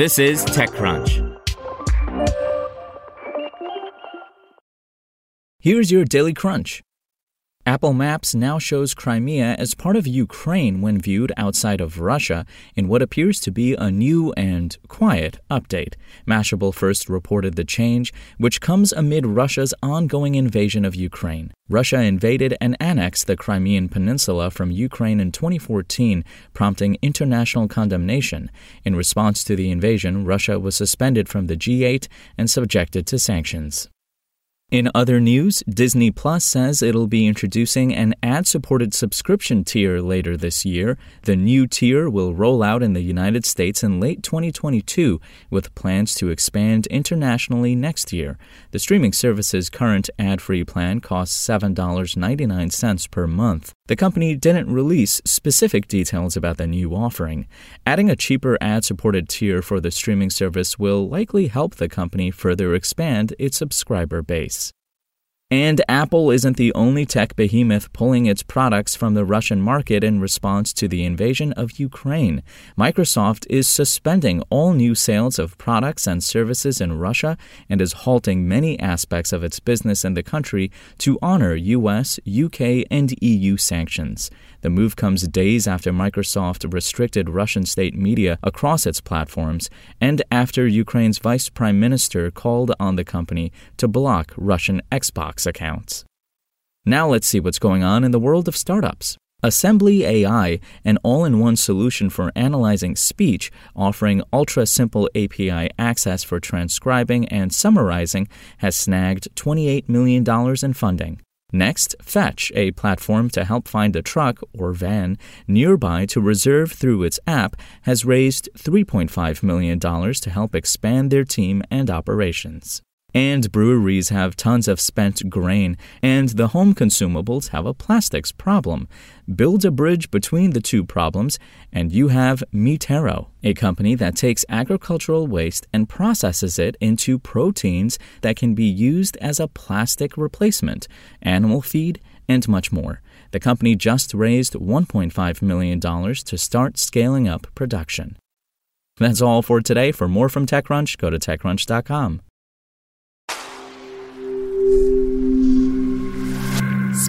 This is TechCrunch. Here's your Daily Crunch. Apple Maps now shows Crimea as part of Ukraine when viewed outside of Russia in what appears to be a new and quiet update. Mashable first reported the change, which comes amid Russia's ongoing invasion of Ukraine. Russia invaded and annexed the Crimean Peninsula from Ukraine in 2014, prompting international condemnation. In response to the invasion, Russia was suspended from the G8 and subjected to sanctions. In other news, Disney Plus says it'll be introducing an ad supported subscription tier later this year. The new tier will roll out in the United States in late 2022, with plans to expand internationally next year. The streaming service's current ad free plan costs $7.99 per month. The company didn't release specific details about the new offering. Adding a cheaper ad supported tier for the streaming service will likely help the company further expand its subscriber base. And Apple isn't the only tech behemoth pulling its products from the Russian market in response to the invasion of Ukraine. Microsoft is suspending all new sales of products and services in Russia and is halting many aspects of its business in the country to honor US, UK, and EU sanctions. The move comes days after Microsoft restricted Russian state media across its platforms and after Ukraine's vice prime minister called on the company to block Russian Xbox accounts. Now let's see what's going on in the world of startups. Assembly AI, an all in one solution for analyzing speech, offering ultra simple API access for transcribing and summarizing, has snagged $28 million in funding. Next, Fetch, a platform to help find a truck or van nearby to reserve through its app, has raised $3.5 million to help expand their team and operations. And breweries have tons of spent grain, and the home consumables have a plastics problem. Build a bridge between the two problems, and you have Mi Terro, a company that takes agricultural waste and processes it into proteins that can be used as a plastic replacement, animal feed, and much more. The company just raised $1.5 million to start scaling up production. That's all for today. For more from TechCrunch, go to TechCrunch.com.